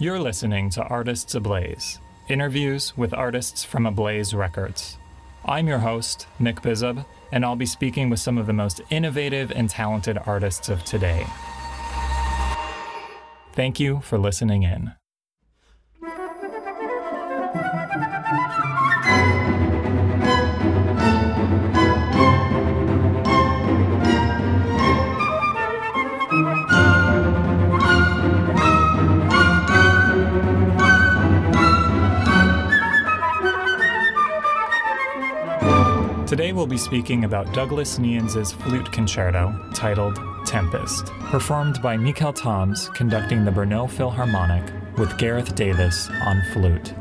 You're listening to Artists Ablaze, interviews with artists from Ablaze Records. I'm your host, Nick Bizub, and I'll be speaking with some of the most innovative and talented artists of today. Thank you for listening in. We'll be speaking about Douglas Knehans' flute concerto titled Tempest, performed by Mikel Toms conducting the Brno Philharmonic with Gareth Davies on flute.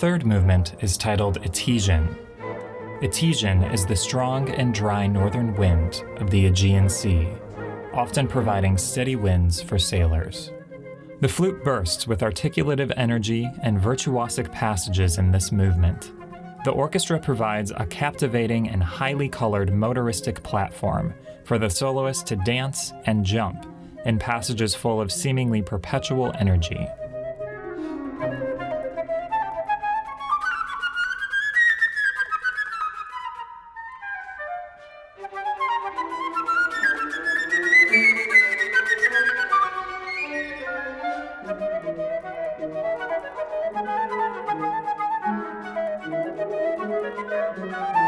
Third movement is titled Etesian. Etesian is the strong and dry northern wind of the Aegean Sea, often providing steady winds for sailors. The flute bursts with articulative energy and virtuosic passages in this movement. The orchestra provides a captivating and highly colored motoristic platform for the soloist to dance and jump in passages full of seemingly perpetual energy. The flute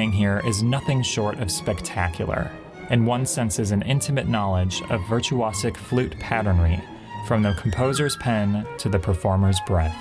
playing here is nothing short of spectacular, and one senses an intimate knowledge of virtuosic flute patternry from the composer's pen to the performer's breath.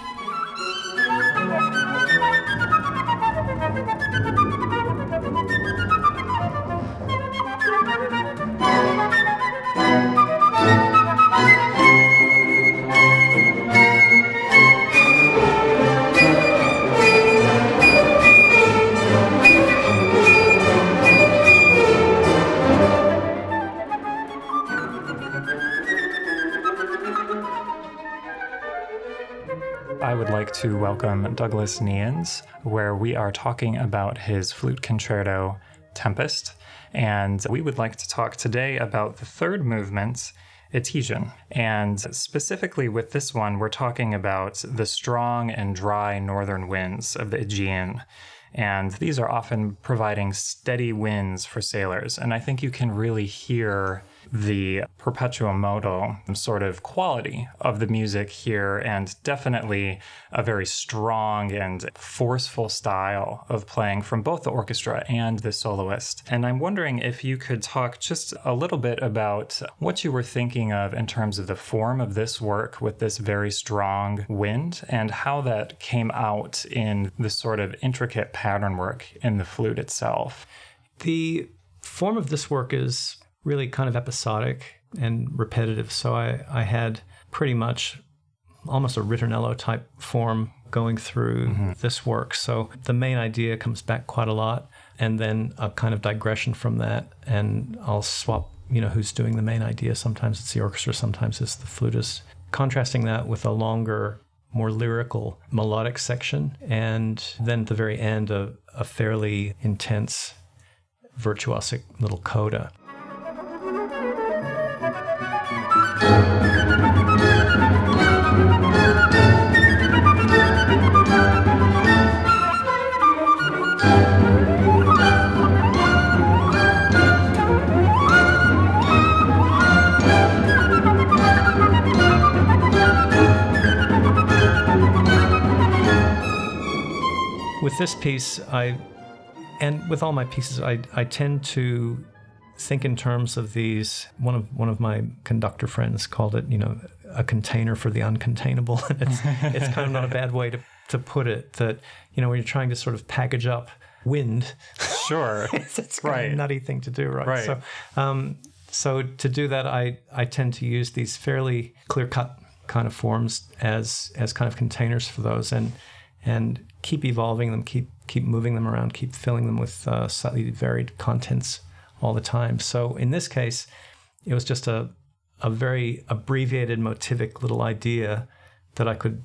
To welcome Douglas Knehans, where we are talking about his flute concerto, Tempest. And we would like to talk today about the third movement, Etesian. And specifically with this one, we're talking about the strong and dry northern winds of the Aegean. And these are often providing steady winds for sailors. And I think you can really hear the perpetuo moto sort of quality of the music here, and definitely a very strong and forceful style of playing from both the orchestra and the soloist. And I'm wondering if you could talk just a little bit about what you were thinking of in terms of the form of this work with this very strong wind and how that came out in the sort of intricate pattern work in the flute itself. The form of this work is really kind of episodic and repetitive. So I, I had pretty much almost a ritornello type form going through mm-hmm. this work. So the main idea comes back quite a lot, and then a kind of digression from that, and I'll swap. You know who's doing the main idea. Sometimes it's the orchestra, sometimes it's the flutist. Contrasting that with a longer, more lyrical, melodic section, and then at the very end, a, a fairly intense, virtuosic little coda. With this piece, I, and with all my pieces, I, I tend to think in terms of these. One of one of my conductor friends called it, you know, a container for the uncontainable. And it's it's kind of not a bad way to to put it. That you know, when you're trying to sort of package up wind, Sure. it's, it's kind of a nutty thing to do, right? Right. So, um, so to do that, I I tend to use these fairly clear cut kind of forms as as kind of containers for those, and and keep evolving them, keep keep moving them around, keep filling them with uh, slightly varied contents all the time. So in this case, it was just a a very abbreviated motivic little idea that I could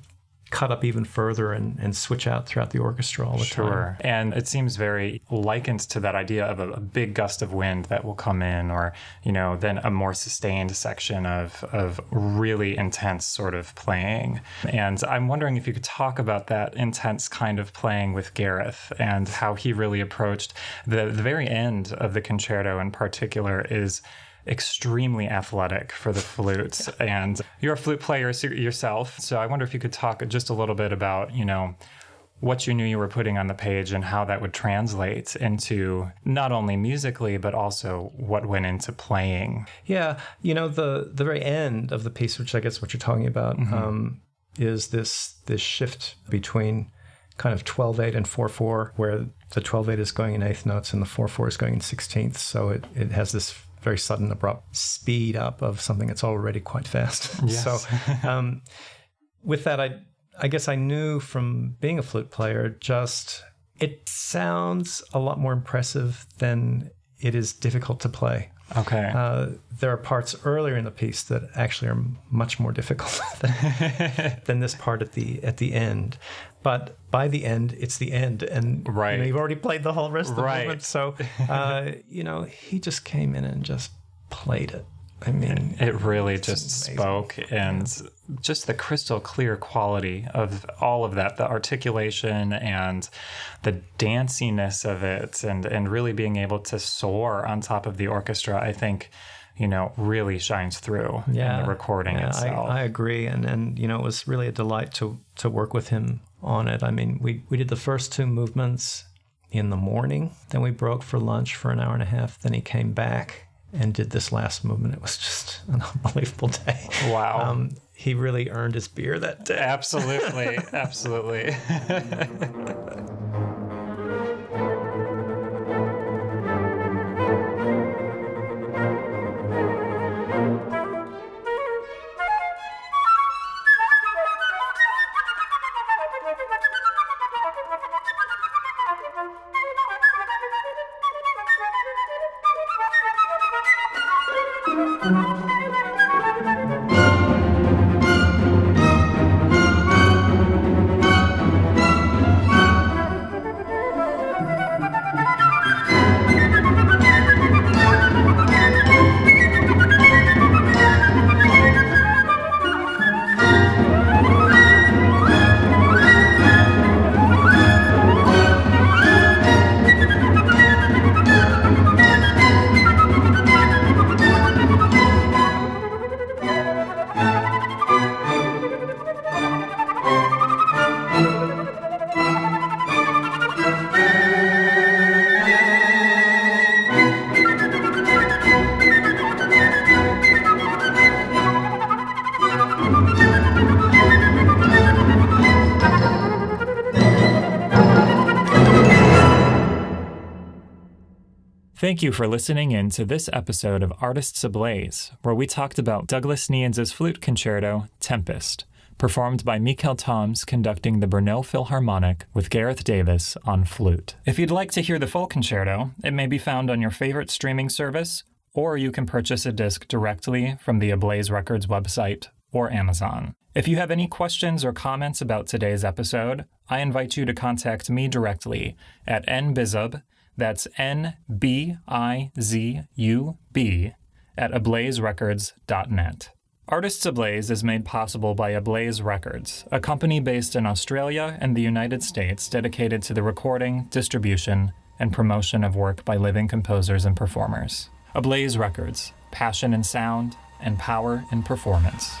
cut up even further and, and switch out throughout the orchestra all the time. Sure. And it seems very likened to that idea of a, a big gust of wind that will come in, or, you know, then a more sustained section of, of really intense sort of playing. And I'm wondering if you could talk about that intense kind of playing with Gareth and how he really approached the, the very end of the concerto in particular is extremely athletic for the flute and you're a flute player yourself so i wonder if you could talk just a little bit about you know what you knew you were putting on the page and how that would translate into not only musically but also what went into playing. Yeah, you know the the very end of the piece, which I guess what you're talking about, um, is this this shift between kind of 12-8 and 4-4, where the 12-8 is going in eighth notes and the 4-4 is going in sixteenths. So it, it has this very sudden, abrupt speed up of something that's already quite fast. so um, with that, I I guess I knew from being a flute player just it sounds a lot more impressive than it is difficult to play. okay Uh, there are parts earlier in the piece that actually are much more difficult than, than this part at the at the end. But by the end, it's the end, and Right. you know, you've already played the whole rest of the Right. movement. So, uh, you know, he just came in and just played it. I mean, it really just amazing. spoke and just the crystal clear quality of all of that the articulation and the danciness of it and really being able to soar on top of the orchestra i think you know really shines through in the recording yeah, itself I, I agree, and and you know, it was really a delight to to work with him on it. I mean, we we did the first two movements in the morning, then we broke for lunch for an hour and a half, then he came back and did this last movement. It was just an unbelievable day. wow Um, he really earned his beer that day. absolutely absolutely Thank you for listening in to this episode of Artists Ablaze, where we talked about Douglas Knehans' flute concerto, Tempest, performed by Mikel Toms conducting the Brno Philharmonic with Gareth Davies on flute. If you'd like to hear the full concerto, it may be found on your favorite streaming service, or you can purchase a disc directly from the Ablaze Records website or Amazon. If you have any questions or comments about today's episode, I invite you to contact me directly at nbizub, that's N B I Z U B, at ablazerecords.net. Artists Ablaze is made possible by Ablaze Records, a company based in Australia and the United States dedicated to the recording, distribution, and promotion of work by living composers and performers. Ablaze Records, passion in sound and power in performance.